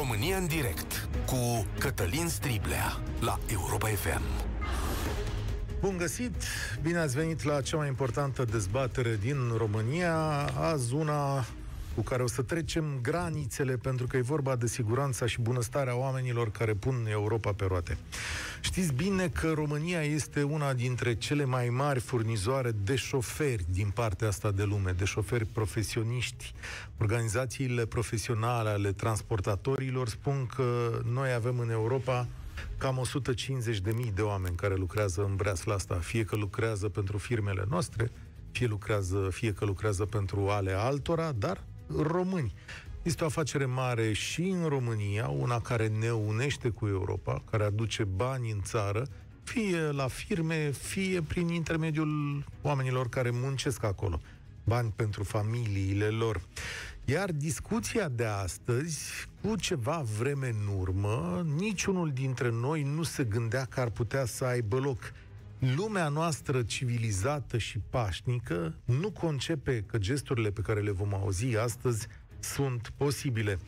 România în direct cu Cătălin Striblea la Europa FM. Bun găsit! Bine ați venit la cea mai importantă dezbatere din România. Azi una cu care o să trecem granițele pentru că e vorba de siguranța și bunăstarea oamenilor care pun Europa pe roate. Știți bine că România este una dintre cele mai mari furnizoare de șoferi din partea asta de lume, de șoferi profesioniști. Organizațiile profesionale ale transportatorilor spun că noi avem în Europa cam 150.000 de oameni care lucrează în breasla asta, fie că lucrează pentru firmele noastre, fie, lucrează, fie că lucrează pentru ale altora, dar români. Este o afacere mare și în România, una care ne unește cu Europa, care aduce bani în țară, fie la firme, fie prin intermediul oamenilor care muncesc acolo. Bani pentru familiile lor. Iar discuția de astăzi, cu ceva vreme în urmă, niciunul dintre noi nu se gândea că ar putea să aibă loc. Lumea noastră civilizată și pașnică nu concepe că gesturile pe care le vom auzi astăzi sunt posibile.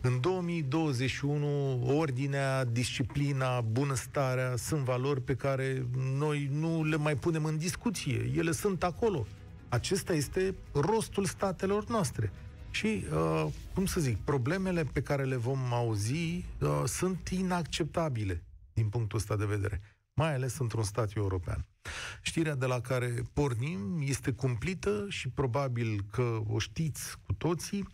În 2021, ordinea, disciplina, bunăstarea sunt valori pe care noi nu le mai punem în discuție. Ele sunt acolo. Acesta este rostul statelor noastre. Și, uh, cum să zic, problemele pe care le vom auzi uh, sunt inacceptabile din punctul ăsta de vedere mai ales într-un stat european. Știrea de la care pornim este cumplită și probabil că o știți cu toții.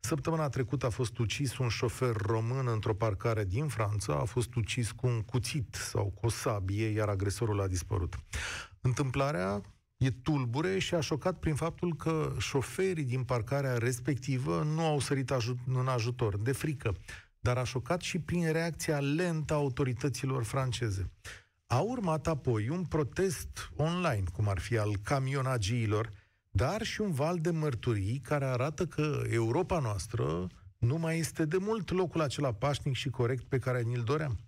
Săptămâna trecută a fost ucis un șofer român într-o parcare din Franța, a fost ucis cu un cuțit sau cu o sabie, iar agresorul a dispărut. Întâmplarea e tulbure și a șocat prin faptul că șoferii din parcarea respectivă nu au sărit ajut- în ajutor, de frică, dar a șocat și prin reacția lentă a autorităților franceze. A urmat apoi un protest online, cum ar fi al camionagiilor, dar și un val de mărturii care arată că Europa noastră nu mai este de mult locul acela pașnic și corect pe care ni-l doream.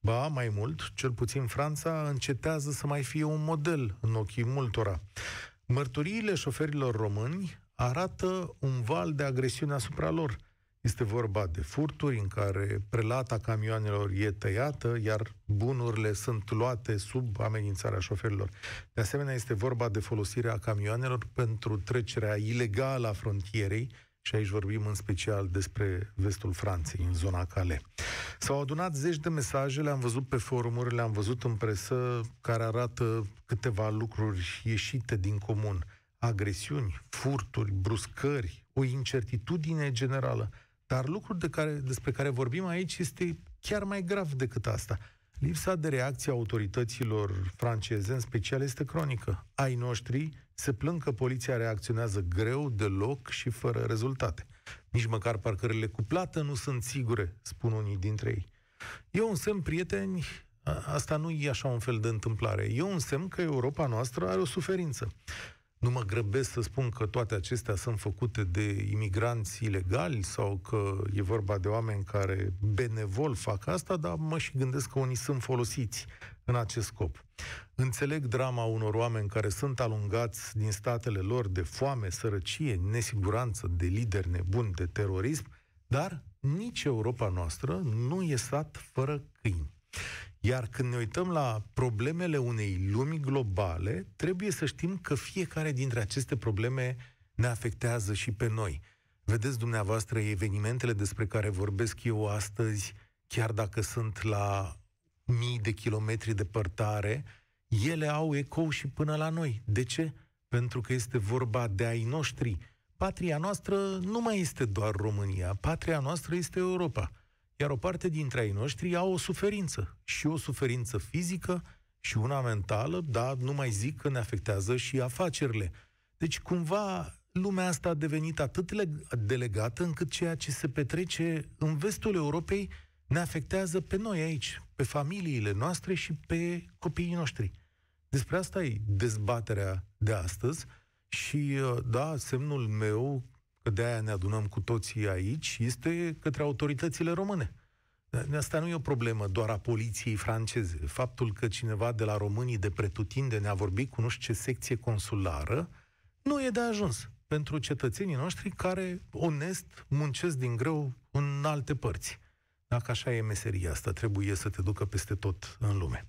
Ba, mai mult, cel puțin Franța încetează să mai fie un model în ochii multora. Mărturiile șoferilor români arată un val de agresiune asupra lor – este vorba de furturi în care prelata camioanelor e tăiată, iar bunurile sunt luate sub amenințarea șoferilor. De asemenea, este vorba de folosirea camioanelor pentru trecerea ilegală a frontierei, și aici vorbim în special despre vestul Franței, în zona Calais. S-au adunat zeci de mesaje, le-am văzut pe forumuri, le-am văzut în presă, care arată câteva lucruri ieșite din comun. Agresiuni, furturi, bruscări, o incertitudine generală. Dar lucrul de care, despre care vorbim aici este chiar mai grav decât asta. Lipsa de reacție a autorităților franceze, în special, este cronică. Ai noștri se plâng că poliția reacționează greu, deloc și fără rezultate. Nici măcar parcările cu plată nu sunt sigure, spun unii dintre ei. E un semn, prieteni, asta nu e așa un fel de întâmplare. E un semn că Europa noastră are o suferință. Nu mă grăbesc să spun că toate acestea sunt făcute de imigranți ilegali sau că e vorba de oameni care benevol fac asta, dar mă și gândesc că unii sunt folosiți în acest scop. Înțeleg drama unor oameni care sunt alungați din statele lor de foame, sărăcie, nesiguranță, de lideri nebuni, de terorism, dar nici Europa noastră nu e stat fără câini. Iar când ne uităm la problemele unei lumi globale, trebuie să știm că fiecare dintre aceste probleme ne afectează și pe noi. Vedeți dumneavoastră evenimentele despre care vorbesc eu astăzi, chiar dacă sunt la mii de kilometri departare, ele au ecou și până la noi. De ce? Pentru că este vorba de ai noștri. Patria noastră nu mai este doar România, patria noastră este Europa. Iar o parte dintre ai noștri au o suferință. Și o suferință fizică și una mentală, dar nu mai zic că ne afectează și afacerile. Deci, cumva, lumea asta a devenit atât de legată încât ceea ce se petrece în vestul Europei ne afectează pe noi aici, pe familiile noastre și pe copiii noștri. Despre asta e dezbaterea de astăzi și, da, semnul meu că de-aia ne adunăm cu toții aici, este către autoritățile române. Asta nu e o problemă doar a poliției franceze. Faptul că cineva de la românii de pretutinde ne-a vorbit cu nu știu ce secție consulară, nu e de ajuns pentru cetățenii noștri care, onest, muncesc din greu în alte părți. Dacă așa e meseria asta, trebuie să te ducă peste tot în lume.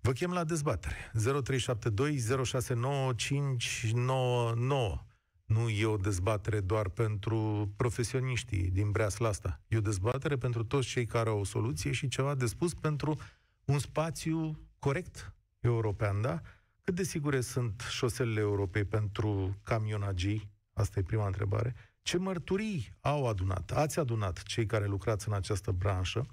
Vă chem la dezbatere. 0372 069 599. Nu e o dezbatere doar pentru profesioniștii din breasla asta. E o dezbatere pentru toți cei care au o soluție și ceva de spus pentru un spațiu corect european, da? Cât de sigure sunt șoselele Europei pentru camionagii? Asta e prima întrebare. Ce mărturii au adunat, ați adunat cei care lucrați în această branșă?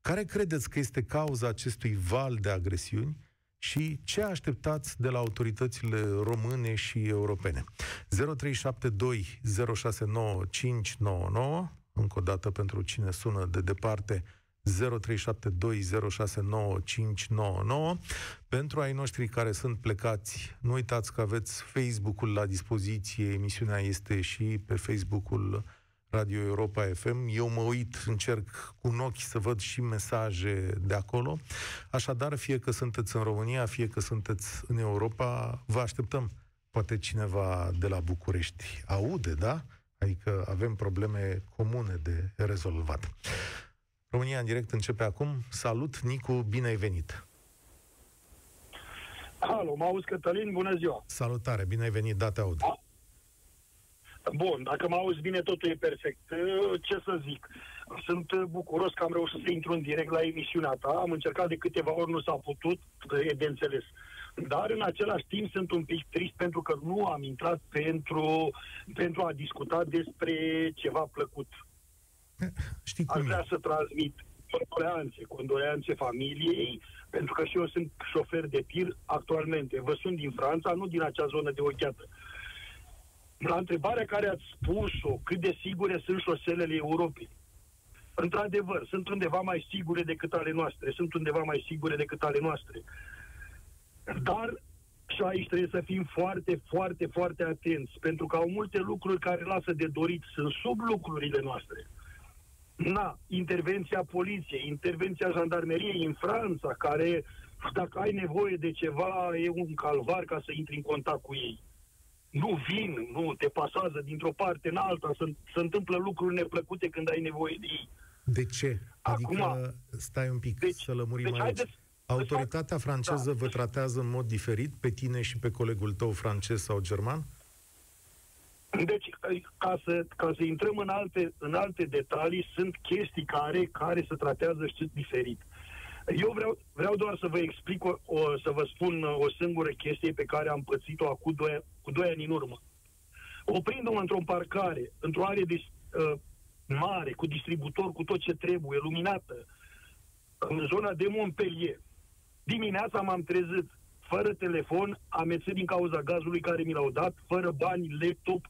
Care credeți că este cauza acestui val de agresiuni? Și ce așteptați de la autoritățile române și europene? 0372 069 599, încă o dată pentru cine sună de departe, 0372069599 pentru ai noștri care sunt plecați, nu uitați că aveți Facebook-ul la dispoziție, emisiunea este și pe Facebook-ul Radio Europa FM. Eu mă uit, încerc cu un ochi să văd și mesaje de acolo. Așadar, fie că sunteți în România, fie că sunteți în Europa, vă așteptăm. Poate cineva de la București aude, da? Adică avem probleme comune de rezolvat. România în direct începe acum. Salut, Nicu, bine ai venit! Alo, mă auzi, Cătălin? Bună ziua! Salutare, bine ai venit, da, te aud. A? Bun, dacă mă auzi bine, totul e perfect. Ce să zic? Sunt bucuros că am reușit să intru în direct la emisiunea ta. Am încercat de câteva ori, nu s-a putut, e de înțeles. Dar în același timp sunt un pic trist pentru că nu am intrat pentru, pentru a discuta despre ceva plăcut. Știi cum Aș vrea să transmit condoleanțe, condoleanțe familiei, pentru că și eu sunt șofer de tir actualmente. Vă sunt din Franța, nu din acea zonă de ochiată. La întrebarea care ați spus-o, cât de sigure sunt șoselele Europei, într-adevăr, sunt undeva mai sigure decât ale noastre, sunt undeva mai sigure decât ale noastre. Dar și aici trebuie să fim foarte, foarte, foarte atenți, pentru că au multe lucruri care lasă de dorit, sunt sub lucrurile noastre. Na, intervenția poliției, intervenția jandarmeriei în Franța, care, dacă ai nevoie de ceva, e un calvar ca să intri în contact cu ei. Nu vin, nu te pasează dintr-o parte în alta, se, se întâmplă lucruri neplăcute când ai nevoie de ei. De ce? Adică, Acum, stai un pic, deci, să lămurim deci aici. Haideți, Autoritatea franceză da. vă tratează în mod diferit pe tine și pe colegul tău francez sau german? Uh, deci, ca să, ca să intrăm în alte, în alte detalii, sunt chestii care, care se tratează, știți, diferit. Eu vreau, vreau doar să vă explic, o, o, să vă spun o singură chestie pe care am pățit-o acum doi, cu doi ani în urmă. Oprindu-mă într-o parcare, într-o arie de, uh, mare, cu distributor, cu tot ce trebuie, luminată, în zona de Montpellier. Dimineața m-am trezit fără telefon, amețit din cauza gazului care mi l-au dat, fără bani, laptop,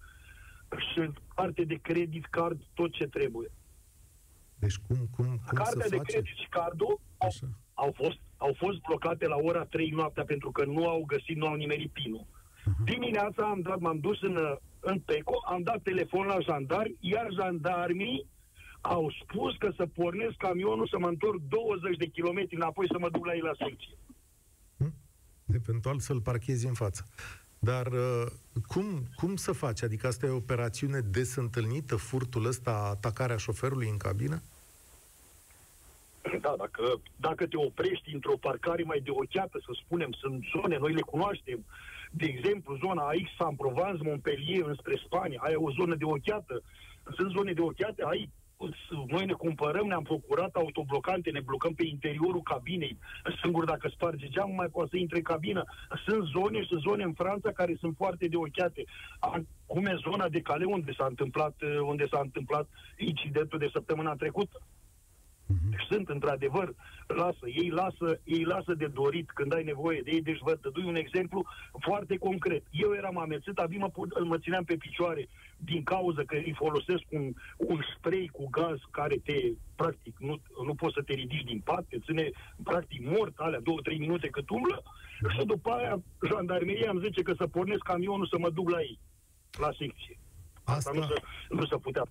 și parte de credit card, tot ce trebuie. Deci cum, cum, cum Cartea de face? credit și cardul au, au, fost, au fost blocate la ora 3 noaptea pentru că nu au găsit, nu au nimerit pinul. Uh-huh. Dimineața am dat, m-am dus în, în PECO, am dat telefon la jandarmi, iar jandarmii au spus că să pornesc camionul, să mă întorc 20 de kilometri înapoi să mă duc la ei la secție. Hmm? Eventual să-l parchezi în față. Dar uh, cum, cum să faci? Adică asta e o operațiune des întâlnită, furtul ăsta, atacarea șoferului în cabină? Da, dacă, dacă te oprești într-o parcare mai de ochiată, să spunem, sunt zone, noi le cunoaștem, de exemplu, zona aici, San Provence, Montpellier, înspre Spania, aia e o zonă de ochiată. Sunt zone de ochiate, ai noi ne cumpărăm, ne-am procurat autoblocante, ne blocăm pe interiorul cabinei. Singur dacă sparge geamul, mai poate să intre în cabină. Sunt zone și zone în Franța care sunt foarte de ochiate. Cum e zona de Cale unde s-a întâmplat, unde s-a întâmplat incidentul de săptămâna trecută. Deci sunt, într-adevăr, lasă, ei lasă, ei lasă de dorit când ai nevoie de ei. Deci vă dui un exemplu foarte concret. Eu eram amețit, abia mă, mă țineam pe picioare din cauza că îi folosesc un, un spray cu gaz care te, practic, nu, nu poți să te ridici din pat, te ține, practic, mort, alea două, trei minute cât umblă, și după aia jandarmeria îmi zice că să pornesc camionul să mă duc la ei, la secție. Asta, Asta nu, se, nu se putea.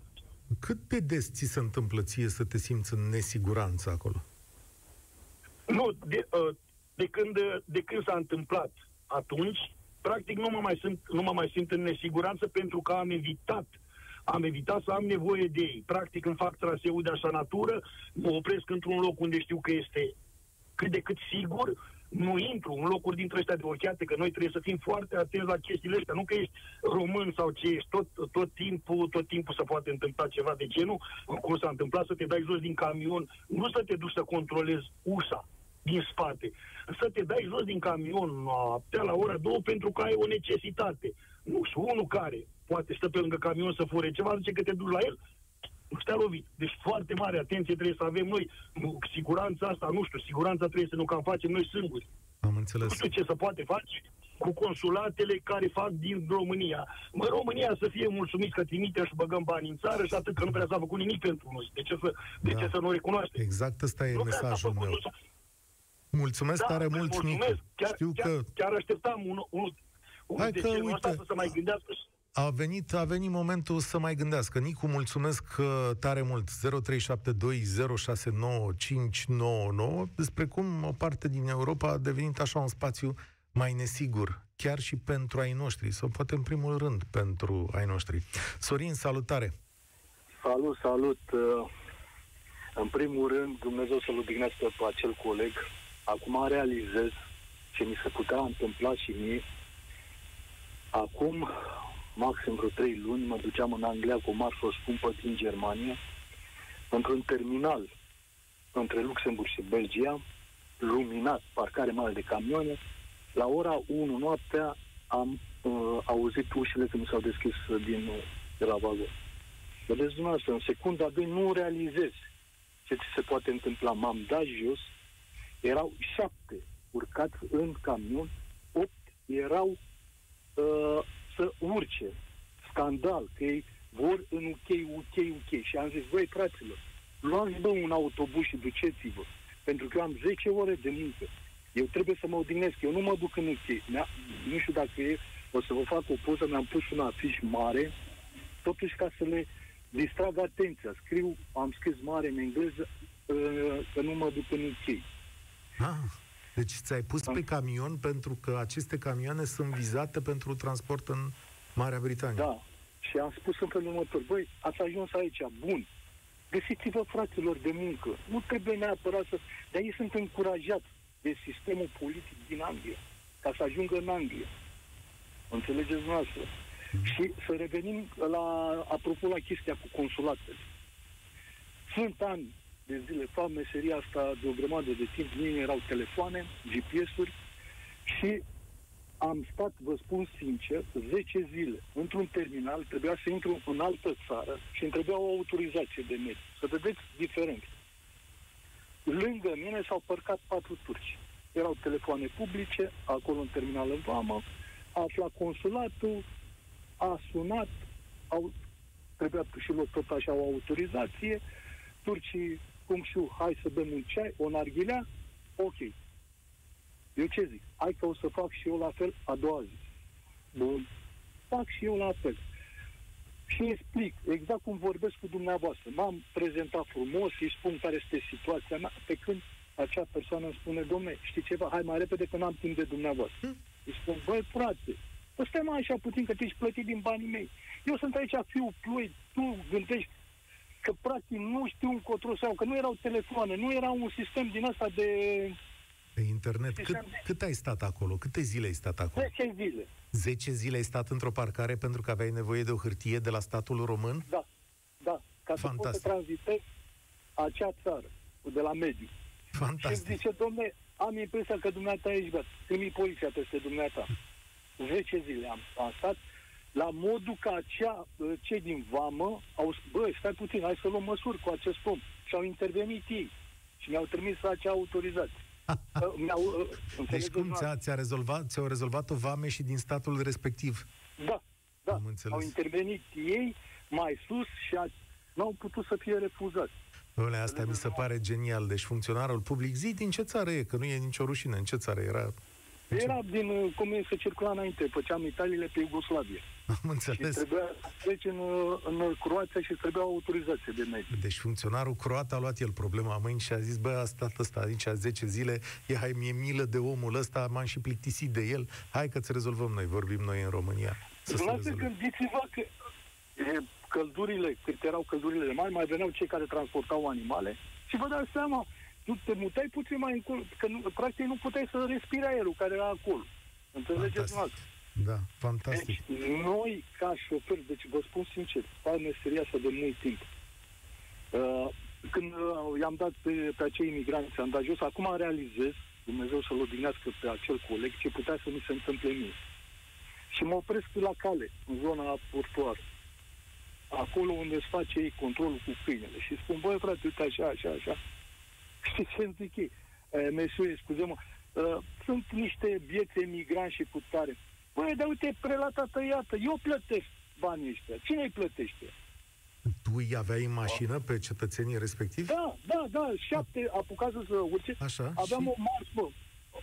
Cât de des ți se întâmplă ție să te simți în nesiguranță acolo? Nu, de, uh, de, când, de când s-a întâmplat atunci, practic nu mă mai simt, nu mă mai simt în nesiguranță pentru că am evitat am evitat să am nevoie de ei. Practic îmi fac traseul de așa natură, mă opresc într-un loc unde știu că este cât de cât sigur, nu intru în locuri dintre ăștia de ochiate, că noi trebuie să fim foarte atenți la chestiile astea. Nu că ești român sau ce ești, tot, tot, timpul, tot timpul se poate întâmpla ceva de genul, cum s-a întâmplat să te dai jos din camion, nu să te duci să controlezi ușa din spate, să te dai jos din camion noaptea la ora două pentru că ai o necesitate. Nu știu, unul care poate stă pe lângă camion să fure ceva, zice că te duci la el, nu stea lovit. Deci foarte mare atenție trebuie să avem noi. Siguranța asta, nu știu, siguranța trebuie să nu cam facem noi singuri. Am înțeles. Nu știu ce se poate face cu consulatele care fac din România. Mă, România să fie mulțumit că trimitem și băgăm bani în țară și atât că nu prea s-a făcut nimic pentru noi. De ce să, de da. ce să nu recunoaștem? Exact ăsta e nu mesajul meu. Nu Mulțumesc da, tare mult, mulțumesc. Nicu. Chiar, Știu chiar, că... chiar așteptam un, un, un Hai că, uite, să se mai gândească a venit, a venit momentul să mai gândească. Nicu, mulțumesc uh, tare mult. 0372069599 despre cum o parte din Europa a devenit așa un spațiu mai nesigur, chiar și pentru ai noștri, sau poate în primul rând pentru ai noștri. Sorin, salutare! Salut, salut! Uh, în primul rând, Dumnezeu să-l odihnească pe acel coleg. Acum realizez ce mi se putea întâmpla și mie. Acum maxim vreo trei luni, mă duceam în Anglia cu o marfă scumpă din Germania, într-un terminal între Luxemburg și Belgia, luminat, parcare mare de camioane. La ora 1 noaptea am uh, auzit ușile când s-au deschis din, uh, de la vagon. Vedeți dumneavoastră, în secunda 2 nu realizezi ce ți se poate întâmpla. M-am dat jos, erau șapte urcați în camion, opt erau uh, să urce. Scandal, că ei vor în UK, UK, UK. Și am zis, băi, fraților, luați, bă, un autobuz și duceți-vă. Pentru că eu am 10 ore de muncă. Eu trebuie să mă odihnesc. Eu nu mă duc în UK. Nu știu dacă e, o să vă fac o poză, mi-am pus un afiș mare, totuși ca să le distrag atenția. Scriu, am scris mare în engleză, uh, că nu mă duc în UK. Ah. Deci ți-ai pus pe camion pentru că aceste camioane sunt vizate pentru transport în Marea Britanie. Da. Și am spus în felul următor, băi, ați ajuns aici, bun, găsiți-vă fraților de muncă. Nu trebuie neapărat să... Dar ei sunt încurajați de sistemul politic din Anglia, ca să ajungă în Anglia. Înțelegeți noastră? Mm. Și să revenim la, apropo la chestia cu consulatele. Sunt ani de zile fac meseria asta de o grămadă de timp, nu erau telefoane, GPS-uri și am stat, vă spun sincer, 10 zile într-un terminal, trebuia să intru în altă țară și îmi trebuia o autorizație de mediu. Să vedeți diferent. Lângă mine s-au părcat patru turci. Erau telefoane publice, acolo în terminal în vamă, a aflat consulatul, a sunat, au, trebuia și lor tot așa o autorizație, turcii cum știu, hai să bem un ceai, o narghilea, ok. Eu ce zic? Hai că o să fac și eu la fel a doua zi. Bun. Fac și eu la fel. Și explic, exact cum vorbesc cu dumneavoastră. M-am prezentat frumos, îi spun care este situația mea, pe când acea persoană îmi spune, domne, știi ceva, hai mai repede că n-am timp de dumneavoastră. Hm? Îi spun, băi, frate, păi stai mai așa puțin că te ești plătit din banii mei. Eu sunt aici fiu plui, tu gândești că practic nu știu încotro sau că nu erau telefoane, nu era un sistem din asta de... Pe internet. Cât, de... cât ai stat acolo? Câte zile ai stat acolo? 10 zile. 10 zile ai stat într-o parcare pentru că aveai nevoie de o hârtie de la statul român? Da, da. Ca Fantastic. să pot să tranzitez acea țară, de la mediu. Fantastic. Și zice, domne, am impresia că dumneata ești gata. Trimi poliția peste dumneata. 10 zile am, am stat la modul că acea, uh, cei din vamă au spus, bă, stai puțin, hai să luăm măsuri cu acest om. Și au intervenit ei și mi-au trimis acea autorizație. Uh, mi-au, uh, deci cum ți-a, ți-a rezolvat, ți-au rezolvat-o vame și din statul respectiv? Da, da. Am înțeles. Au intervenit ei mai sus și a, n-au putut să fie refuzați. Doamne, asta mi se pare genial. Deci funcționarul public, zi din ce țară e, că nu e nicio rușine. În ce țară era? Era din uh, cum se circula înainte, făceam Italiile pe Iugoslavia. Am înțeles. Și trebuia să treci în, uh, în Croația și trebuia o autorizație de mediu. Deci funcționarul croat a luat el problema mâini și a zis, bă, a stat ăsta aici 10 zile, e hai, mi-e milă de omul ăsta, m-am și plictisit de el, hai că-ți rezolvăm noi, vorbim noi în România. Să se gândiți-vă că e, căldurile, cât erau căldurile mari, mai veneau cei care transportau animale și vă dați seama, tu te mutai puțin mai încolo, că nu, practic nu puteai să respiri aerul care era acolo. Înțelegeți Fantastic. Da, fantastic. Deci, noi, ca șoferi, deci vă spun sincer, fac meseria asta de mult timp. Uh, când uh, i-am dat pe, pe acei imigranți, am dat jos, acum realizez, Dumnezeu să-l odihnească pe acel coleg, ce putea să mi se întâmple mie. Și mă opresc la cale, în zona portoară. Acolo unde îți face ei controlul cu câinele. Și spun, băi frate, uite așa, așa, așa. Știi ce îmi zic ei? Uh, Mesue, scuze-mă, uh, sunt niște vieți emigranți și cu tare. Băi, dar uite, prelata tăiată, eu plătesc banii ăștia. Cine îi plătește? Tu îi aveai în mașină pe cetățenii respectivi? Da, da, da, șapte apucază să urce. Așa, Aveam și? o marfă,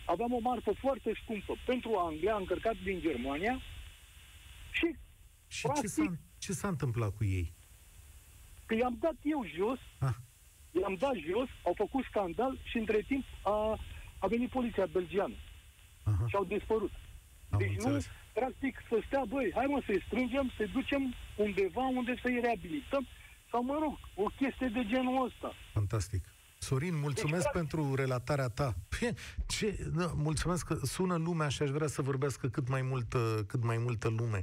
aveam o marfă foarte scumpă pentru Anglia, am încărcat din Germania și Și ce practic- s-a, ce s-a întâmplat cu ei? că i-am dat eu jos, Ah. I-am dat jos, au făcut scandal și între timp a, a venit poliția belgiană Aha, și au dispărut. am deci înțeles. nu, practic, să stea, băi, hai mă să-i strângem, să-i ducem undeva unde să-i reabilităm sau, mă rog, o chestie de genul ăsta. Fantastic. Sorin, mulțumesc Deci, pentru relatarea ta. Pe, ce, nu, mulțumesc că sună lumea și aș vrea să vorbească cât mai multă, cât mai multă lume.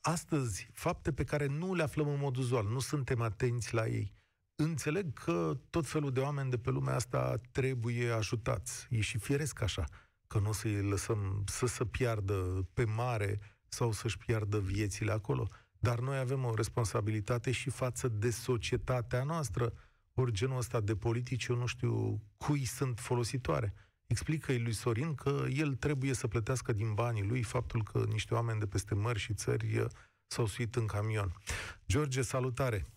Astăzi, fapte pe care nu le aflăm în mod uzual, nu suntem atenți la ei. Înțeleg că tot felul de oameni de pe lumea asta trebuie ajutați. E și firesc așa, că nu o să-i lăsăm să se piardă pe mare sau să-și piardă viețile acolo. Dar noi avem o responsabilitate și față de societatea noastră. Ori genul ăsta de politici, eu nu știu cui sunt folositoare. Explică-i lui Sorin că el trebuie să plătească din banii lui faptul că niște oameni de peste mări și țări uh, s-au suit în camion. George, salutare!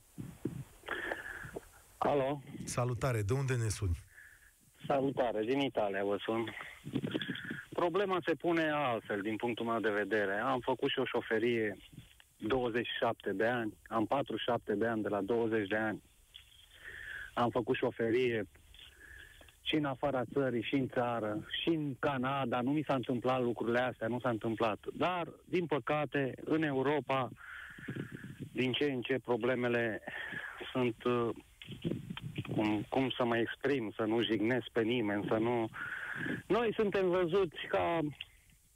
Alo, Salutare! De unde ne suni? salutare, din Italia vă sun. Problema se pune altfel din punctul meu de vedere. Am făcut și o șoferie 27 de ani, am 47 de ani de la 20 de ani. Am făcut șoferie și în afara țării, și în țară, și în Canada. Nu mi s-a întâmplat lucrurile astea, nu s-a întâmplat. Dar, din păcate, în Europa, din ce în ce problemele sunt uh, cum, cum să mă exprim, să nu jignesc pe nimeni, să nu... Noi suntem văzuți ca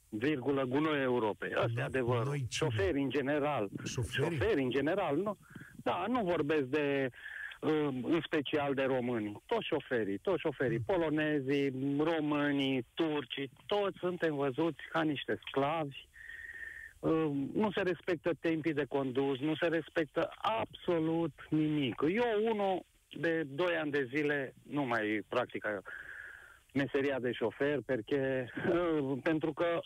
virgulă gunoi Europei. Asta Noi- e adevărul. noi cine? Șoferi în general. Șoferii? Șoferi în general, nu. Da, nu vorbesc de uh, în special de români. Toți șoferii, toți șoferii, Mm. polonezii, românii, turcii, toți suntem văzuți ca niște sclavi. Uh, nu se respectă timpii de condus, nu se respectă absolut nimic. Eu, unul, de 2 ani de zile, nu mai practic meseria de șofer, perché, uh, pentru că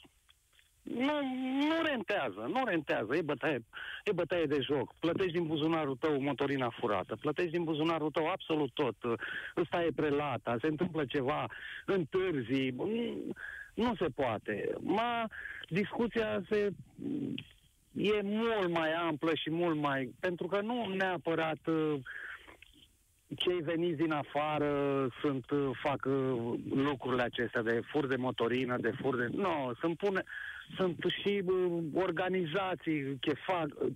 nu, nu rentează, nu rentează, e bătaie, e bătaie de joc. Plătești din buzunarul tău motorina furată, plătești din buzunarul tău absolut tot. Ăsta e prelata, se întâmplă ceva, întârzi, nu, nu se poate. Ma, discuția se e mult mai amplă și mult mai... Pentru că nu neapărat uh, cei veniți din afară sunt, uh, fac uh, lucrurile acestea de fur de motorină, de fur de... Nu, no, sunt, pune, sunt și uh, organizații ce fac, uh,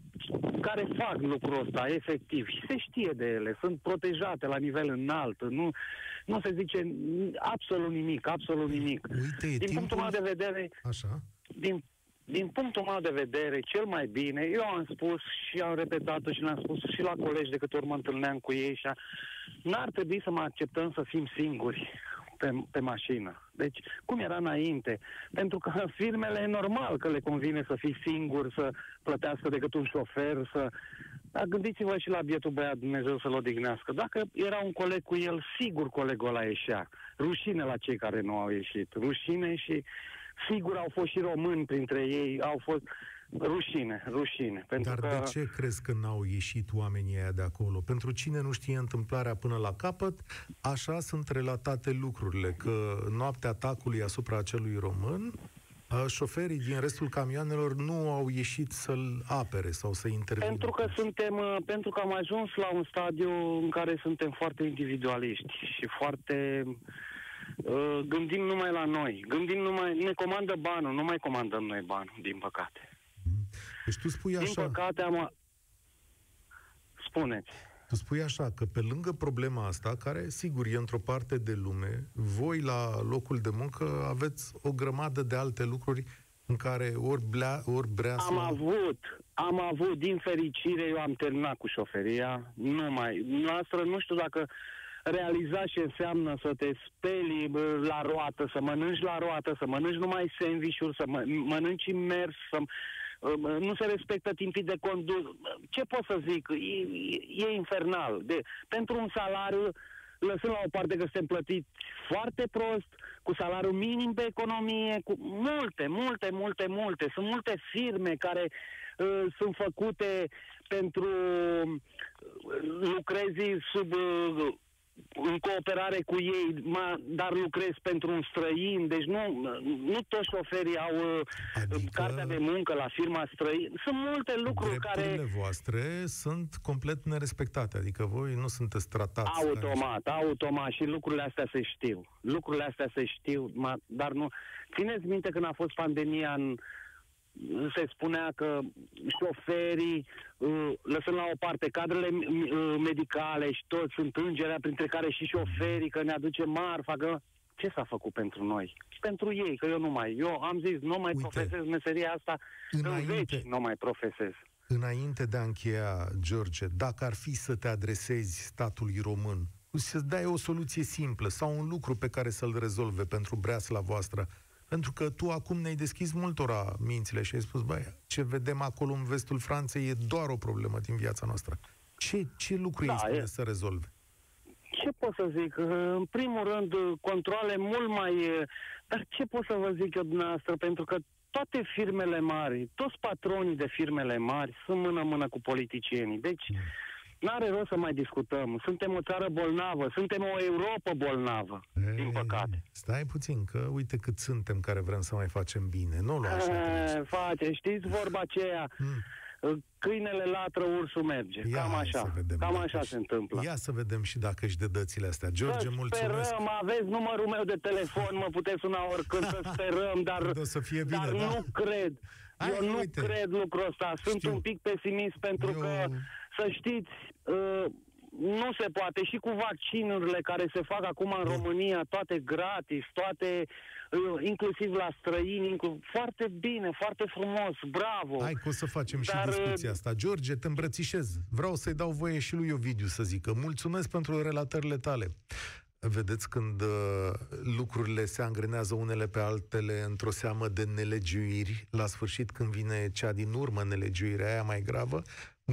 care fac lucrul ăsta efectiv și se știe de ele, sunt protejate la nivel înalt, nu, nu se zice absolut nimic, absolut nimic. Uite, e Din punctul timpul... meu de vedere, Așa? din, din punctul meu de vedere, cel mai bine, eu am spus și am repetat-o și le-am spus și la colegi de câte ori mă întâlneam cu ei și a, n-ar trebui să mă acceptăm să fim singuri pe, pe mașină. Deci, cum era înainte? Pentru că firmele e normal că le convine să fii singur, să plătească decât un șofer, să... Dar gândiți-vă și la bietul băiat, Dumnezeu să-l odihnească. Dacă era un coleg cu el, sigur colegul ăla ieșea. Rușine la cei care nu au ieșit. Rușine și sigur au fost și români printre ei, au fost rușine, rușine. Pentru Dar că... de ce crezi că n-au ieșit oamenii aia de acolo? Pentru cine nu știe întâmplarea până la capăt, așa sunt relatate lucrurile, că noaptea atacului asupra acelui român, a, șoferii din restul camioanelor nu au ieșit să-l apere sau să intervină. Pentru că suntem, uh, pentru că am ajuns la un stadiu în care suntem foarte individualiști și foarte uh, gândim numai la noi. Gândim numai, ne comandă banul, nu mai comandăm noi banul, din păcate. Deci tu spui Din așa, păcate am... a- spuneți. Tu spui așa, că pe lângă problema asta, care sigur e într-o parte de lume, voi la locul de muncă aveți o grămadă de alte lucruri în care ori, blea, ori breasla... Am avut, am avut, din fericire, eu am terminat cu șoferia, nu mai, noastră nu știu dacă realiza ce înseamnă să te speli la roată, să mănânci la roată, să mănânci numai sandvișuri, să mănânci mers, să nu se respectă timpii de condus. Ce pot să zic? E, e infernal. De, pentru un salariu, lăsând la o parte că suntem plătiți foarte prost, cu salariu minim pe economie, cu multe, multe, multe, multe. Sunt multe firme care uh, sunt făcute pentru uh, lucrezi sub uh, în cooperare cu ei, ma, dar lucrez pentru un străin, deci nu, nu toți șoferii au uh, adică cartea de muncă la firma străin. Sunt multe lucruri care... voastre sunt complet nerespectate, adică voi nu sunteți tratați. Automat, automat și lucrurile astea se știu. Lucrurile astea se știu, ma, dar nu... Țineți minte când a fost pandemia în se spunea că șoferii, uh, lăsând la o parte cadrele uh, medicale și toți sunt îngerea, printre care și șoferii, că ne aduce marfa, că ce s-a făcut pentru noi? Și pentru ei, că eu nu mai. Eu am zis, nu mai Uite, profesez meseria asta, înainte, în veci nu mai profesez. Înainte de a încheia, George, dacă ar fi să te adresezi statului român, să dai o soluție simplă sau un lucru pe care să-l rezolve pentru breasla voastră, pentru că tu acum ne-ai deschis multora mințile și ai spus, băi, ce vedem acolo în vestul Franței e doar o problemă din viața noastră. Ce, ce lucru da, îi spune să rezolve? Ce pot să zic? În primul rând, controle mult mai... Dar ce pot să vă zic eu dumneavoastră? Pentru că toate firmele mari, toți patronii de firmele mari sunt mână-mână cu politicienii. Deci, mm N-are rost să mai discutăm. Suntem o țară bolnavă, suntem o Europa bolnavă, Ei, din păcate. Stai puțin, că uite cât suntem care vrem să mai facem bine. Nu lua așa. face, știți vorba aceea. Hmm. Câinele latră, ursul merge. Ia Cam așa. Să vedem Cam așa se întâmplă. Ia să vedem și dacă își dă dățile astea. George, să mulțumesc. Sperăm, aveți numărul meu de telefon, mă puteți suna oricând să sperăm, dar, o să fie bine, dar da? nu cred. Hai, Eu nu uite. cred lucrul ăsta. Sunt Știu. un pic pesimist pentru Eu... că să știți, uh, nu se poate. Și cu vaccinurile care se fac acum în da. România, toate gratis, toate, uh, inclusiv la străini, foarte bine, foarte frumos, bravo. Hai că o să facem Dar, și discuția asta. George, te îmbrățișez. Vreau să-i dau voie și lui Ovidiu să zică. Mulțumesc pentru relatările tale. Vedeți când uh, lucrurile se angrenează unele pe altele într-o seamă de nelegiuiri, la sfârșit când vine cea din urmă nelegiuirea aia mai gravă,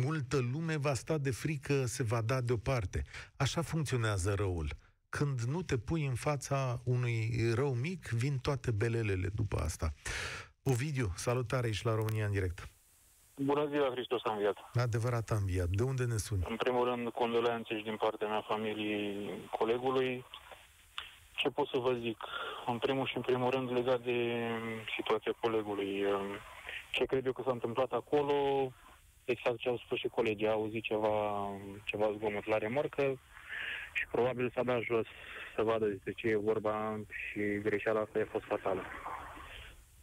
multă lume va sta de frică, se va da deoparte. Așa funcționează răul. Când nu te pui în fața unui rău mic, vin toate belelele după asta. Ovidiu, salutare aici la România în direct. Bună ziua, Hristos a înviat. Adevărat a înviat. De unde ne suni? În primul rând, condoleanțe și din partea mea familiei colegului. Ce pot să vă zic? În primul și în primul rând, legat de situația colegului. Ce cred eu că s-a întâmplat acolo, exact ce au spus și colegii, au auzit ceva, ceva zgomot la remorcă și probabil s-a dat jos să vadă despre ce e vorba și greșeala asta a fost fatală.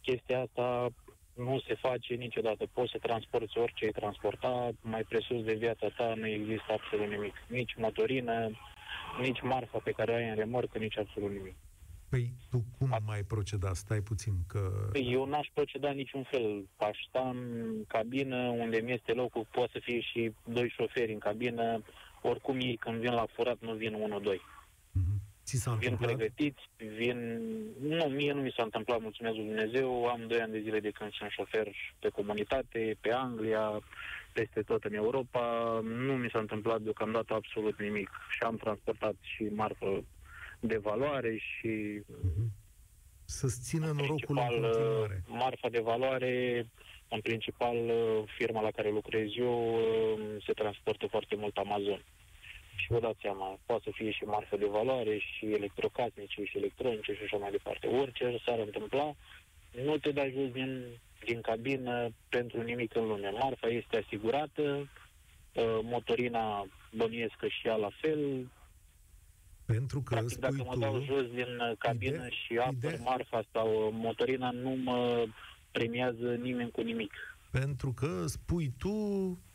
Chestia asta nu se face niciodată. Poți să transporti orice ai transporta, mai presus de viața ta nu există absolut nimic. Nici motorină, nici marfa pe care o ai în remorcă, nici absolut nimic. Păi tu cum A... mai proceda? Stai puțin că... Păi eu n-aș proceda niciun fel. Aș sta în cabină unde mi este locul, poate să fie și doi șoferi în cabină. Oricum ei când vin la furat nu vin unul, doi. Mm-hmm. Ți s-a vin întâmplat? pregătiți, vin... Nu, mie nu mi s-a întâmplat, mulțumesc lui Dumnezeu. Am doi ani de zile de când sunt șofer pe comunitate, pe Anglia, peste tot în Europa. Nu mi s-a întâmplat deocamdată absolut nimic. Și am transportat și marfă de valoare și... Să-ți țină norocul în continuare. Marfa de valoare, în principal firma la care lucrez eu, se transportă foarte mult Amazon. Și vă dați seama, poate să fie și marfă de valoare, și electrocasnice, și electronice, și așa mai departe. Orice s-ar întâmpla, nu te dai jos din, din cabină pentru nimic în lume. Marfa este asigurată, motorina bănuiesc că și ea la fel, pentru că Practic, dacă mă dau jos din uh, cabină ide- și apăr ide- marfa sau uh, motorina, nu mă premiază nimeni cu nimic. Pentru că spui tu,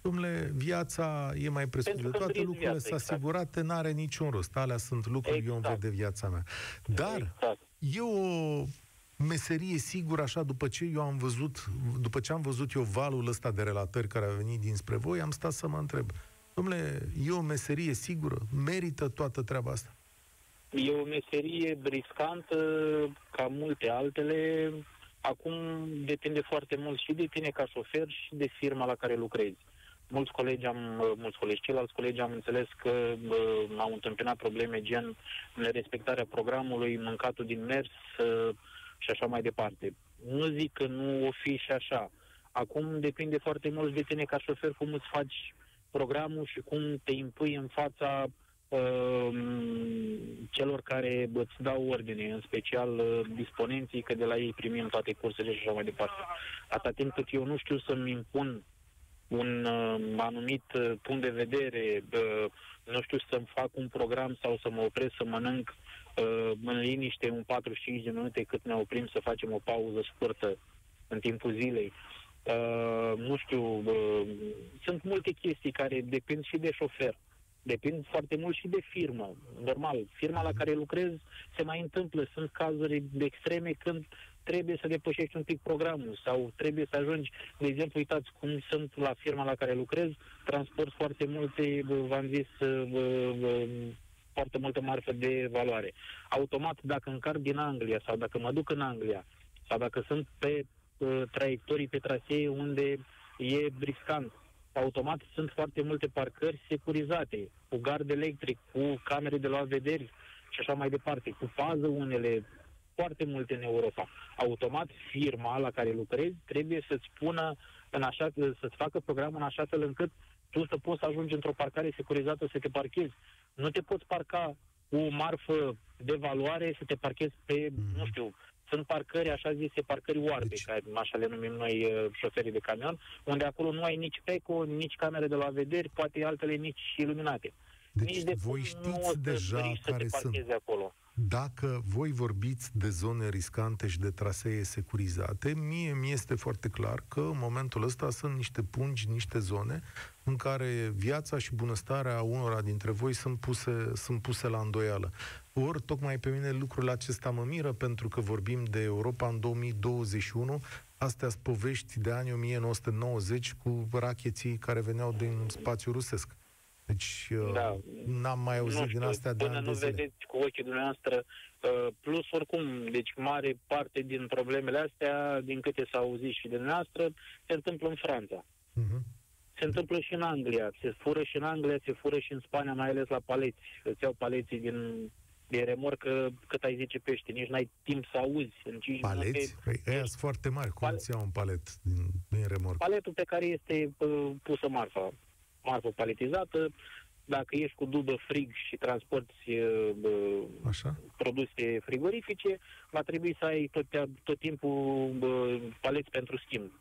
domnule, viața e mai presus de toate, lucrurile sunt exact. asigurate, n-are niciun rost. Alea sunt lucruri, exact. eu îmi văd de viața mea. Dar exact. e o meserie sigură, așa, după ce eu am văzut, după ce am văzut eu valul ăsta de relatări care a venit dinspre voi, am stat să mă întreb, domnule, e o meserie sigură? Merită toată treaba asta? E o meserie riscantă, ca multe altele. Acum depinde foarte mult și de tine ca șofer și de firma la care lucrezi. Mulți colegi am, mulți colegi, ceilalți colegi am înțeles că uh, au întâmpinat probleme gen nerespectarea programului, mâncatul din mers uh, și așa mai departe. Nu zic că nu o fi și așa. Acum depinde foarte mult de tine ca șofer cum îți faci programul și cum te impui în fața uh, celor care îți dau ordine, în special uh, disponenții, că de la ei primim toate cursele și așa mai departe. Atâta timp cât eu nu știu să-mi impun un uh, anumit uh, punct de vedere, uh, nu știu să-mi fac un program sau să mă opresc să mănânc uh, în liniște un 45 de minute cât ne oprim să facem o pauză scurtă în timpul zilei. Uh, nu știu, uh, sunt multe chestii care depind și de șofer. Depind foarte mult și de firmă. Normal, firma la care lucrez se mai întâmplă. Sunt cazuri de extreme când trebuie să depășești un pic programul sau trebuie să ajungi, de exemplu, uitați cum sunt la firma la care lucrez, transport foarte multe, v-am zis, foarte multă marfă de valoare. Automat, dacă încarc din Anglia sau dacă mă duc în Anglia sau dacă sunt pe uh, traiectorii, pe trasee unde e riscant, automat sunt foarte multe parcări securizate, cu gard electric, cu camere de luat vederi și așa mai departe, cu fază unele, foarte multe în Europa. Automat, firma la care lucrezi trebuie să-ți pună în așa, să-ți facă programul în așa fel încât tu să poți să ajungi într-o parcare securizată să te parchezi. Nu te poți parca cu o marfă de valoare să te parchezi pe, mm-hmm. nu știu, sunt parcări, așa zise, parcări oarbe, deci... care așa le numim noi uh, șoferii de camion, unde acolo nu ai nici PECO, nici camere de la vederi, poate altele nici iluminate. Deci nici de voi știți deja care sunt. Acolo. Dacă voi vorbiți de zone riscante și de trasee securizate, mie mi este foarte clar că în momentul ăsta sunt niște pungi, niște zone în care viața și bunăstarea unora dintre voi sunt puse, sunt puse la îndoială. Ori, tocmai pe mine lucrul acesta mă miră, pentru că vorbim de Europa în 2021, astea sunt povești de anii 1990 cu racheții care veneau din spațiu rusesc. Deci uh, da. n-am mai auzit știu, din astea de ani nu de vedeți cu ochii dumneavoastră, uh, plus oricum, deci mare parte din problemele astea, din câte s-au auzit și de dumneavoastră, se întâmplă în Franța. Uh-huh. Se întâmplă și în Anglia. Se fură și în Anglia, se fură și în Spania, mai ales la paleți. Îți iau paleții din, din remorcă cât ai zice pește. Nici n-ai timp să auzi în 5 Paleți? Minute. Păi ăia sunt foarte mari. Cum Pal- îți iau un palet din, din remorcă? Paletul pe care este uh, pusă marfa marfă paletizată, dacă ești cu dubă frig și transporti uh, Așa. produse frigorifice, va trebui să ai tot, tot timpul uh, paleți pentru schimb.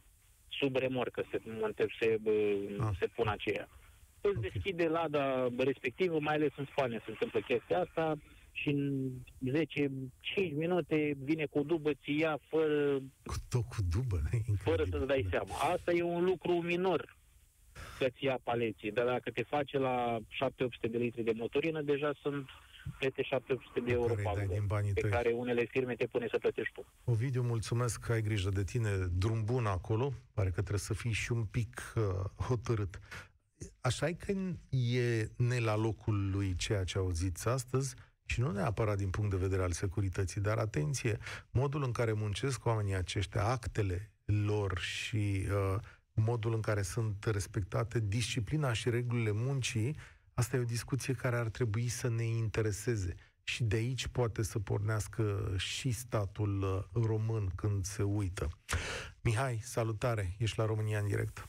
Sub remorcă se, se, uh, se pun aceea. Îți okay. deschide lada respectivă, mai ales în Spania se întâmplă chestia asta, și în 10-5 minute vine cu dubă, ți ia fără... Cu tot cu dubă, Fără să-ți dai seama. Asta e un lucru minor să-ți ia paleții, dar dacă te face la 7-800 de litri de motorină, deja sunt peste 700 de euro din banii pe tăi. care unele firme te pune să plătești tu. Ovidiu, mulțumesc că ai grijă de tine. Drum bun acolo. Pare că trebuie să fii și un pic uh, hotărât. Așa e că e ne la locul lui ceea ce auziți astăzi și nu neapărat din punct de vedere al securității, dar atenție, modul în care muncesc oamenii aceștia, actele lor și uh, modul în care sunt respectate disciplina și regulile muncii, asta e o discuție care ar trebui să ne intereseze. Și de aici poate să pornească și statul uh, român când se uită. Mihai, salutare, ești la România în direct.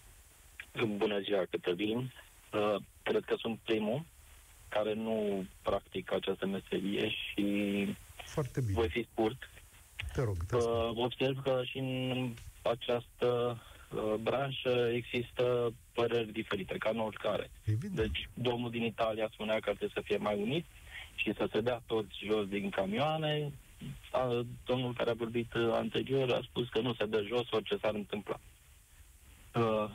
Bună ziua, Cătălin. Uh, cred că sunt primul care nu practic această meserie și Foarte bine. voi fi scurt. Te rog, te uh, Observ că și în această Uh, branșă există păreri diferite, ca în oricare. Evident. Deci, domnul din Italia spunea că trebuie să fie mai unit și să se dea toți jos din camioane. A, domnul care a vorbit uh, anterior a spus că nu se dă jos orice s-ar întâmpla. Uh,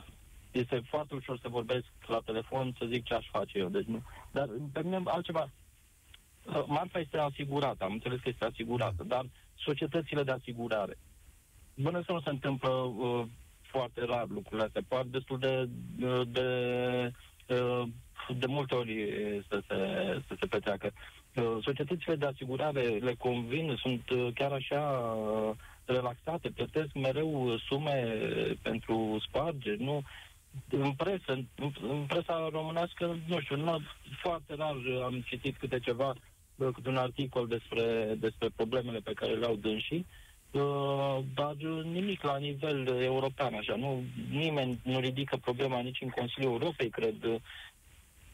este foarte ușor să vorbesc la telefon, să zic ce aș face eu. Deci nu. Dar pe mine altceva. Uh, marfa este asigurată, am înțeles că este asigurată, dar societățile de asigurare. Bănă să nu se întâmplă uh, foarte rar lucrurile astea. Poate destul de, uh, de, de, uh, de multe ori să se, să se petreacă. Societățile de asigurare le convin, sunt chiar așa relaxate, plătesc mereu sume pentru spargeri, nu? În presă, în, în presa românească, nu știu, nu, foarte rar am citit câte ceva, câte un articol despre, despre problemele pe care le au dânsii, uh, dar nimic la nivel european, așa, nu, nimeni nu ridică problema nici în Consiliul Europei, cred,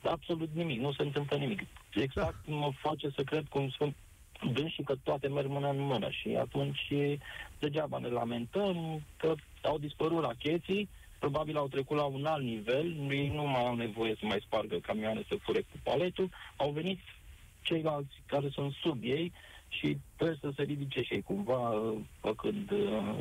absolut nimic, nu se întâmplă nimic. Exact da. mă face să cred cum spun și că toate merg mână în mână și atunci degeaba ne lamentăm că au dispărut racheții, probabil au trecut la un alt nivel, ei nu mai au nevoie să mai spargă camioane să fure cu paletul, au venit ceilalți care sunt sub ei și trebuie să se ridice și ei cumva făcând,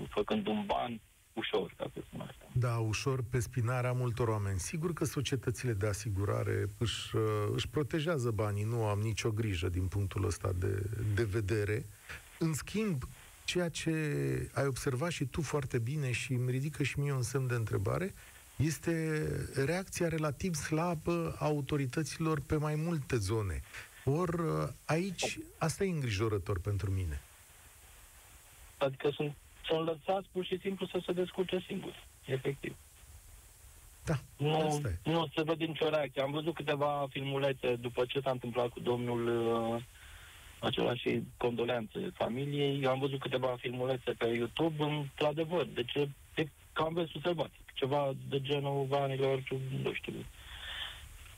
făcând un ban ușor, ca să spun asta. Da, ușor pe spinarea multor oameni. Sigur că societățile de asigurare își, uh, își protejează banii, nu am nicio grijă din punctul ăsta de, de vedere. În schimb, ceea ce ai observat și tu foarte bine și îmi ridică și mie un semn de întrebare, este reacția relativ slabă a autorităților pe mai multe zone. Ori uh, aici, asta e îngrijorător pentru mine. Adică sunt sunt lăsați pur și simplu să se descurce singuri, efectiv. Da, nu, asta e. nu se vede nicio reacție. Am văzut câteva filmulețe după ce s-a întâmplat cu domnul uh, acela și condoleanțe familiei. Am văzut câteva filmulețe pe YouTube, într-adevăr, deci e cam versul sălbatic. Ceva de genul vanilor, nu știu,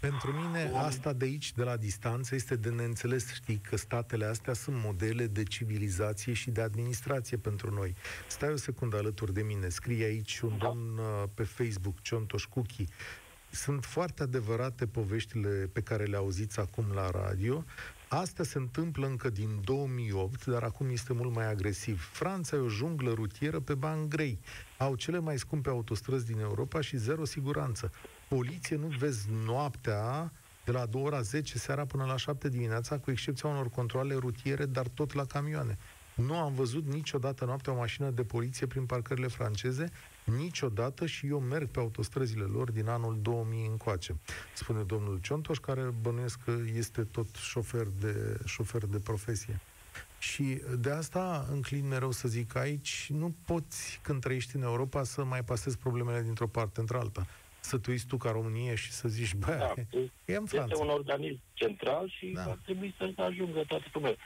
pentru mine, asta de aici, de la distanță, este de neînțeles. Știi că statele astea sunt modele de civilizație și de administrație pentru noi. Stai o secundă alături de mine. Scrie aici un domn uh, pe Facebook, Ciontoș Cuchi. Sunt foarte adevărate poveștile pe care le auziți acum la radio. Asta se întâmplă încă din 2008, dar acum este mult mai agresiv. Franța e o junglă rutieră pe bani grei. Au cele mai scumpe autostrăzi din Europa și zero siguranță poliție nu vezi noaptea de la 2 ora 10 seara până la 7 dimineața, cu excepția unor controle rutiere, dar tot la camioane. Nu am văzut niciodată noaptea o mașină de poliție prin parcările franceze, niciodată și eu merg pe autostrăzile lor din anul 2000 încoace, spune domnul Ciontoș, care bănuiesc că este tot șofer de, șofer de profesie. Și de asta înclin mereu să zic că aici nu poți, când trăiești în Europa, să mai pasezi problemele dintr-o parte într-alta să tu tu ca România și să zici, bă, da, e în Franța. Este un organism central și da. ar trebui să ajungă toate problemele.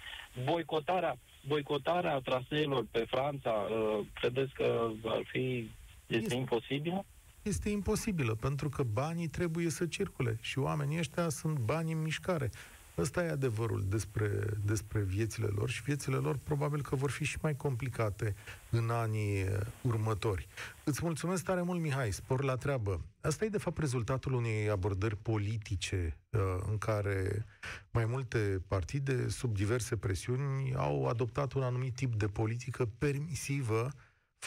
Boicotarea, boicotarea traseelor pe Franța, uh, credeți că ar fi este, este imposibilă? Este imposibilă, pentru că banii trebuie să circule și oamenii ăștia sunt bani în mișcare. Ăsta e adevărul despre, despre viețile lor și viețile lor probabil că vor fi și mai complicate în anii uh, următori. Îți mulțumesc tare mult, Mihai, spor la treabă. Asta e, de fapt, rezultatul unei abordări politice uh, în care mai multe partide, sub diverse presiuni, au adoptat un anumit tip de politică permisivă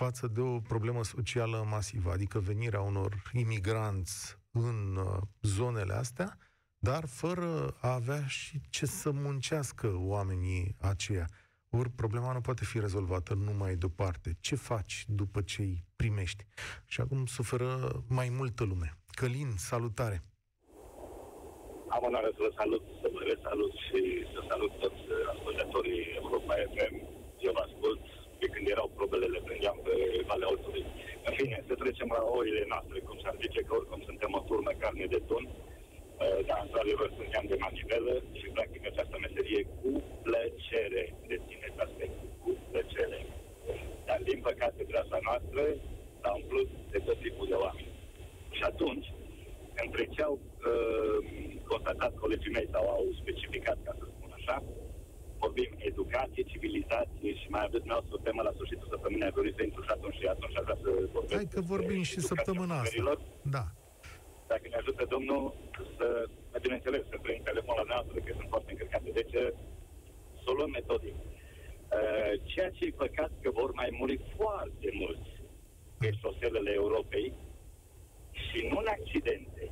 față de o problemă socială masivă, adică venirea unor imigranți în uh, zonele astea, dar fără a avea și ce să muncească oamenii aceia. Ori problema nu poate fi rezolvată numai deoparte. Ce faci după ce îi primești? Și acum suferă mai multă lume. Călin, salutare! Am onoarea să vă salut, să vă salut și să salut toți ascultătorii Europa FM. Eu vă ascult de când erau probele plângeam pe Valea Oltului. În fine, să trecem la oile noastre, cum s-ar zice, că oricum suntem o turnă carne de tun Uh, dar într-adevăr suntem de manivelă și practic această meserie cu plăcere, dețineți aspectul, cu plăcere. Dar din păcate viața noastră s-a umplut de tot tipul de oameni. Și atunci, între ce au uh, constatat colegii mei sau au specificat, ca să spun așa, vorbim educație, civilizație și mai aveți noastră o temă la sfârșitul săptămânii, a dorit să intru și atunci și atunci aș vrea să vorbesc. Hai că vorbim și săptămâna asta. Da dacă ne ajută Domnul să, bineînțeles, să prindem telefonul noastră, că sunt foarte încărcate. Deci, să o luăm metodic. Uh, ceea ce e păcat că vor mai muri foarte mulți pe șoselele Europei și nu în accidente.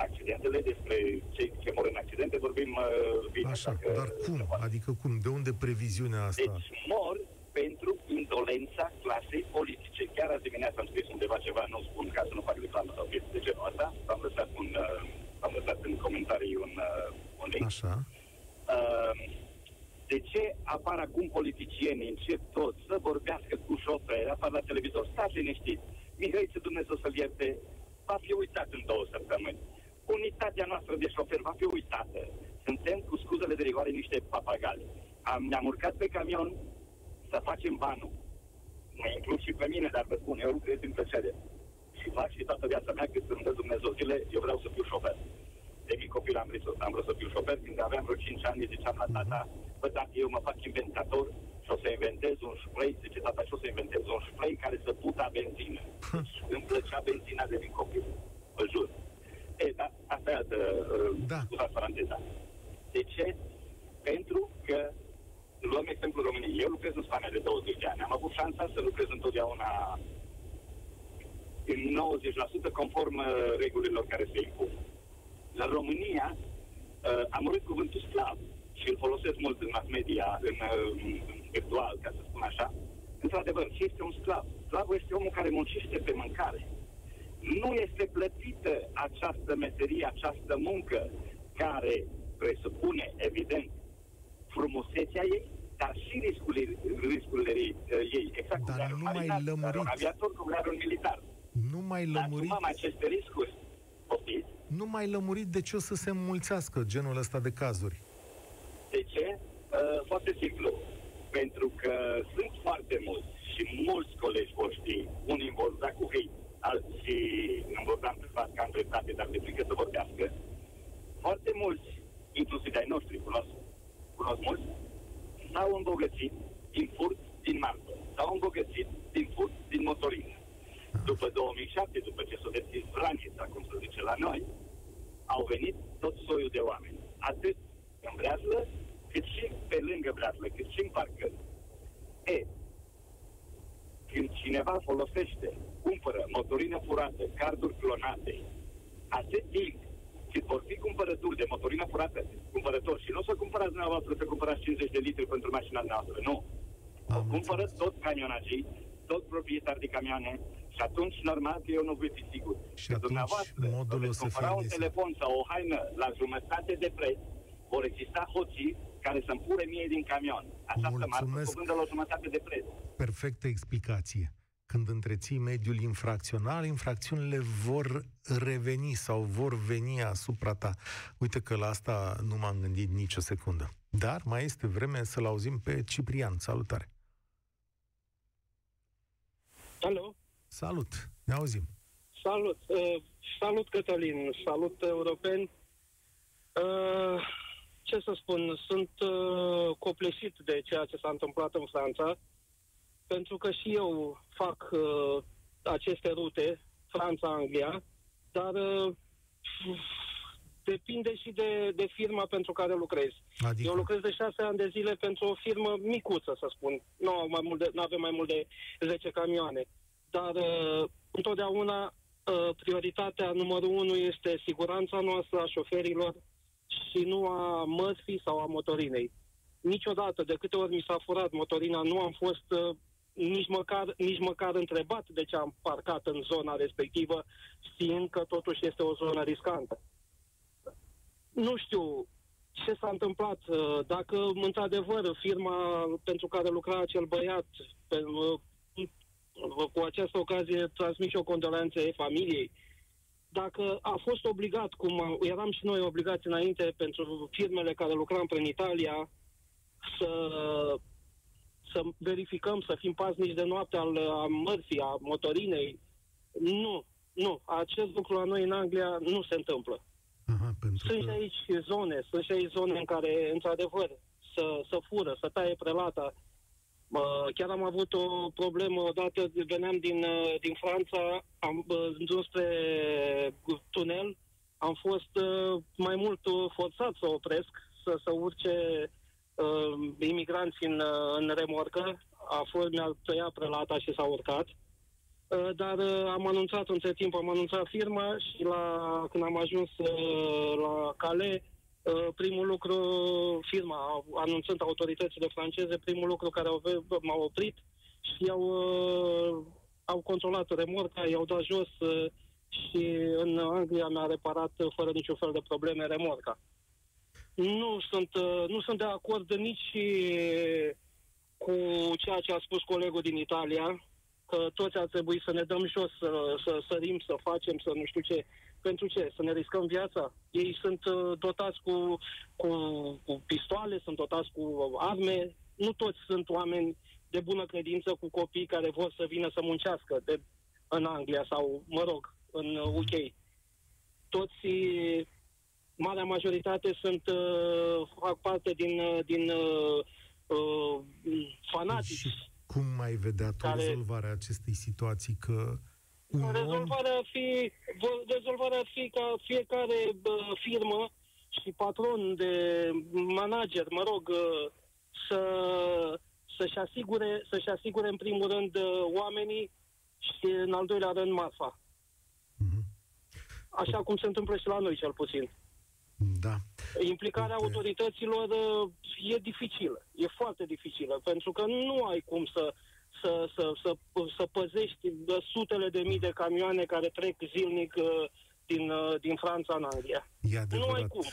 Accidentele despre cei ce mor în accidente vorbim uh, bine. Așa, dacă- dar cum? Adică cum? De unde previziunea asta? Deci mor pentru indolența clasei politice. Chiar azi dimineața am scris undeva ceva, nu spun ca să nu fac reclamă sau chestii de genul ăsta. Am lăsat, un, uh, am lăsat în comentarii un, uh, un link. Așa. Uh, de ce apar acum politicienii, încep toți să vorbească cu șoferi, apar la televizor, stați liniștiți. Mihăiță Dumnezeu să-l ierte, va fi uitat în două săptămâni. Unitatea noastră de șofer va fi uitată. Suntem, cu scuzele de rigoare, niște papagali. Am, ne-am urcat pe camion să facem banul. Mă includ și pe mine, dar vă spun, eu lucrez din plăcere. Și fac și toată viața mea, cât îmi dă Dumnezeu zile, eu vreau să fiu șofer. De mic copil am vrut, să, am vrut să fiu șofer, când aveam vreo 5 ani, ziceam la tata, bă, tata, eu mă fac inventator și o să inventez un spray, zice tata, și o să inventez un spray care să puta benzină. Deci, îmi plăcea benzina de mic copil, vă jur. E, da, asta e altă, Da. da. scuzați paranteza. De ce? Pentru că luăm exemplul României. Eu lucrez în Spania de 20 de ani. Am avut șansa să lucrez întotdeauna în 90% conform uh, regulilor care se impun. La România uh, am urât cuvântul slav și îl folosesc mult în mass media, în, uh, în virtual, ca să spun așa. Într-adevăr, ce este un sclav? Sclavul este omul care muncește pe mâncare. Nu este plătită această meserie, această muncă care presupune, evident, frumusețea ei, dar și riscurile, riscurile ei, ei. Exact cum Dar le are un nu mai marinar, lămurit. are un aviator, cum le are un militar. Nu mai Dar lămurit, asumăm aceste riscuri. Poftiți? nu mai lămurit de ce o să se înmulțească genul ăsta de cazuri. De ce? Uh, foarte simplu. Pentru că sunt foarte mulți și mulți colegi voștri, unii vor da cu hate, alții nu vor da privat că am dreptate, dar de frică să vorbească. Foarte mulți, inclusiv ai noștri, cunosc, cunosc mulți, s-au îmbogățit din furt din marfă, s-au îmbogățit din furt din motorină. După 2007, după ce s-a deschis granița, cum se zice la noi, au venit tot soiul de oameni. Atât în breaslă, cât și pe lângă breaslă, cât și în parcări. E, când cineva folosește, cumpără motorină furată, carduri clonate, atât timp cât vor fi cumpărături de motorină furată, cumpărători, și nu o să cumpărați dumneavoastră să cumpărați 50 de litri pentru mașina noastră, nu. Am O cumpără înțeles. tot camionagii, tot proprietari de camioane și atunci normal că eu nu voi fi sigur. Și Că atunci dumneavoastră modul veți o să cumpăra fie un desigur. telefon sau o haină la jumătate de preț, vor exista hoții care să-mi pure mie din camion. Această marcă Mulțumesc. o vândă la o jumătate de preț. Perfectă explicație. Când întreții mediul infracțional, infracțiunile vor reveni sau vor veni asupra ta. Uite că la asta nu m-am gândit nicio secundă. Dar mai este vreme să-l auzim pe Ciprian. Salutare! Alo, Salut! Ne auzim! salut. Uh, salut, Cătălin. Salut, europeni. Uh, ce să spun, sunt uh, copleșit de ceea ce s-a întâmplat în Franța, pentru că și eu fac uh, aceste rute, Franța-Anglia, dar uh, depinde și de, de firma pentru care lucrez. Adică, Eu lucrez de șase ani de zile pentru o firmă micuță, să spun. Nu, au mai mult de, nu avem mai mult de 10 camioane. Dar uh, întotdeauna uh, prioritatea numărul unu este siguranța noastră a șoferilor și nu a mărfii sau a motorinei. Niciodată, de câte ori mi s-a furat motorina, nu am fost uh, nici măcar, nici măcar întrebat de ce am parcat în zona respectivă, știind că totuși este o zonă riscantă. Nu știu ce s-a întâmplat, uh, dacă într-adevăr firma pentru care lucra acel băiat, pe, uh, cu această ocazie transmit și o condolențe familiei, dacă a fost obligat, cum a- eram și noi obligați înainte pentru firmele care lucram prin Italia, să, să verificăm, să fim paznici de noapte al a mărfii, a motorinei, nu, nu. Acest lucru la noi în Anglia nu se întâmplă. aha, pentru Sunt și că... aici zone, sunt și aici zone în care, într-adevăr, să, să fură, să taie prelata. Mă, chiar am avut o problemă odată, veneam din, uh, din Franța, am uh, dus spre tunel, am fost uh, mai mult uh, forțat să opresc, să, să urce uh, imigranți în, uh, în remorcă. A fost, mi-a tăiat prelata și s-a urcat. Uh, dar uh, am anunțat între timp, am anunțat firma și la, când am ajuns uh, la Cale, primul lucru, firma, anunțând autoritățile franceze, primul lucru care au, m-au oprit și au, au controlat remorca, i-au dat jos și în Anglia mi-a reparat fără niciun fel de probleme remorca. Nu sunt, nu sunt de acord nici cu ceea ce a spus colegul din Italia, că toți ar trebui să ne dăm jos, să, să sărim, să facem, să nu știu ce. Pentru ce? Să ne riscăm viața? Ei sunt uh, dotați cu, cu, cu pistoale, sunt dotați cu arme. Nu toți sunt oameni de bună credință cu copii care vor să vină să muncească de, în Anglia sau, mă rog, în UK. Toți, marea majoritate sunt, uh, fac parte din, uh, din uh, uh, fanatici cum mai vedea tu care... rezolvarea acestei situații? Că un rezolvarea, ar fi, rezolvarea ar fi ca fiecare bă, firmă și patron de manager, mă rog, să, să-și asigure, să-și asigure în primul rând oamenii și în al doilea rând marfa. Mm-hmm. Așa cum se întâmplă și la noi, cel puțin. Da. Implicarea Uite. autorităților uh, e dificilă, e foarte dificilă, pentru că nu ai cum să, să, să, să, să păzești sutele de mii de camioane care trec zilnic uh, din, uh, din Franța în Anglia. E adevărat. Nu ai cum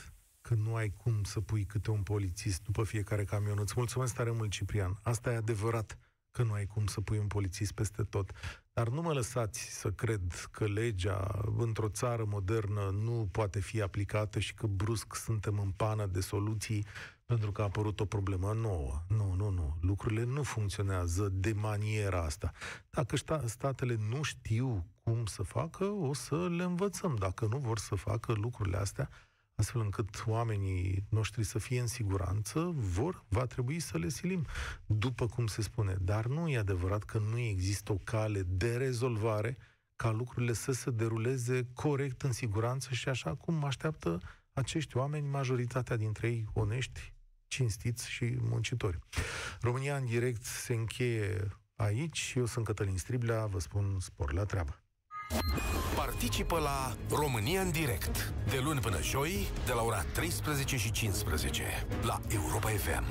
că nu ai cum să pui câte un polițist după fiecare camion. Îți mulțumesc tare mult, Ciprian. Asta e adevărat că nu ai cum să pui un polițist peste tot. Dar nu mă lăsați să cred că legea într-o țară modernă nu poate fi aplicată și că brusc suntem în pană de soluții pentru că a apărut o problemă nouă. Nu, nu, nu. Lucrurile nu funcționează de maniera asta. Dacă statele nu știu cum să facă, o să le învățăm. Dacă nu vor să facă lucrurile astea, astfel încât oamenii noștri să fie în siguranță, vor, va trebui să le silim, după cum se spune. Dar nu e adevărat că nu există o cale de rezolvare ca lucrurile să se deruleze corect, în siguranță și așa cum așteaptă acești oameni, majoritatea dintre ei onești, cinstiți și muncitori. România în direct se încheie aici. Eu sunt Cătălin Striblea, vă spun spor la treabă. Participă la România în direct, de luni până joi, de la ora 13 și 15, la Europa FM.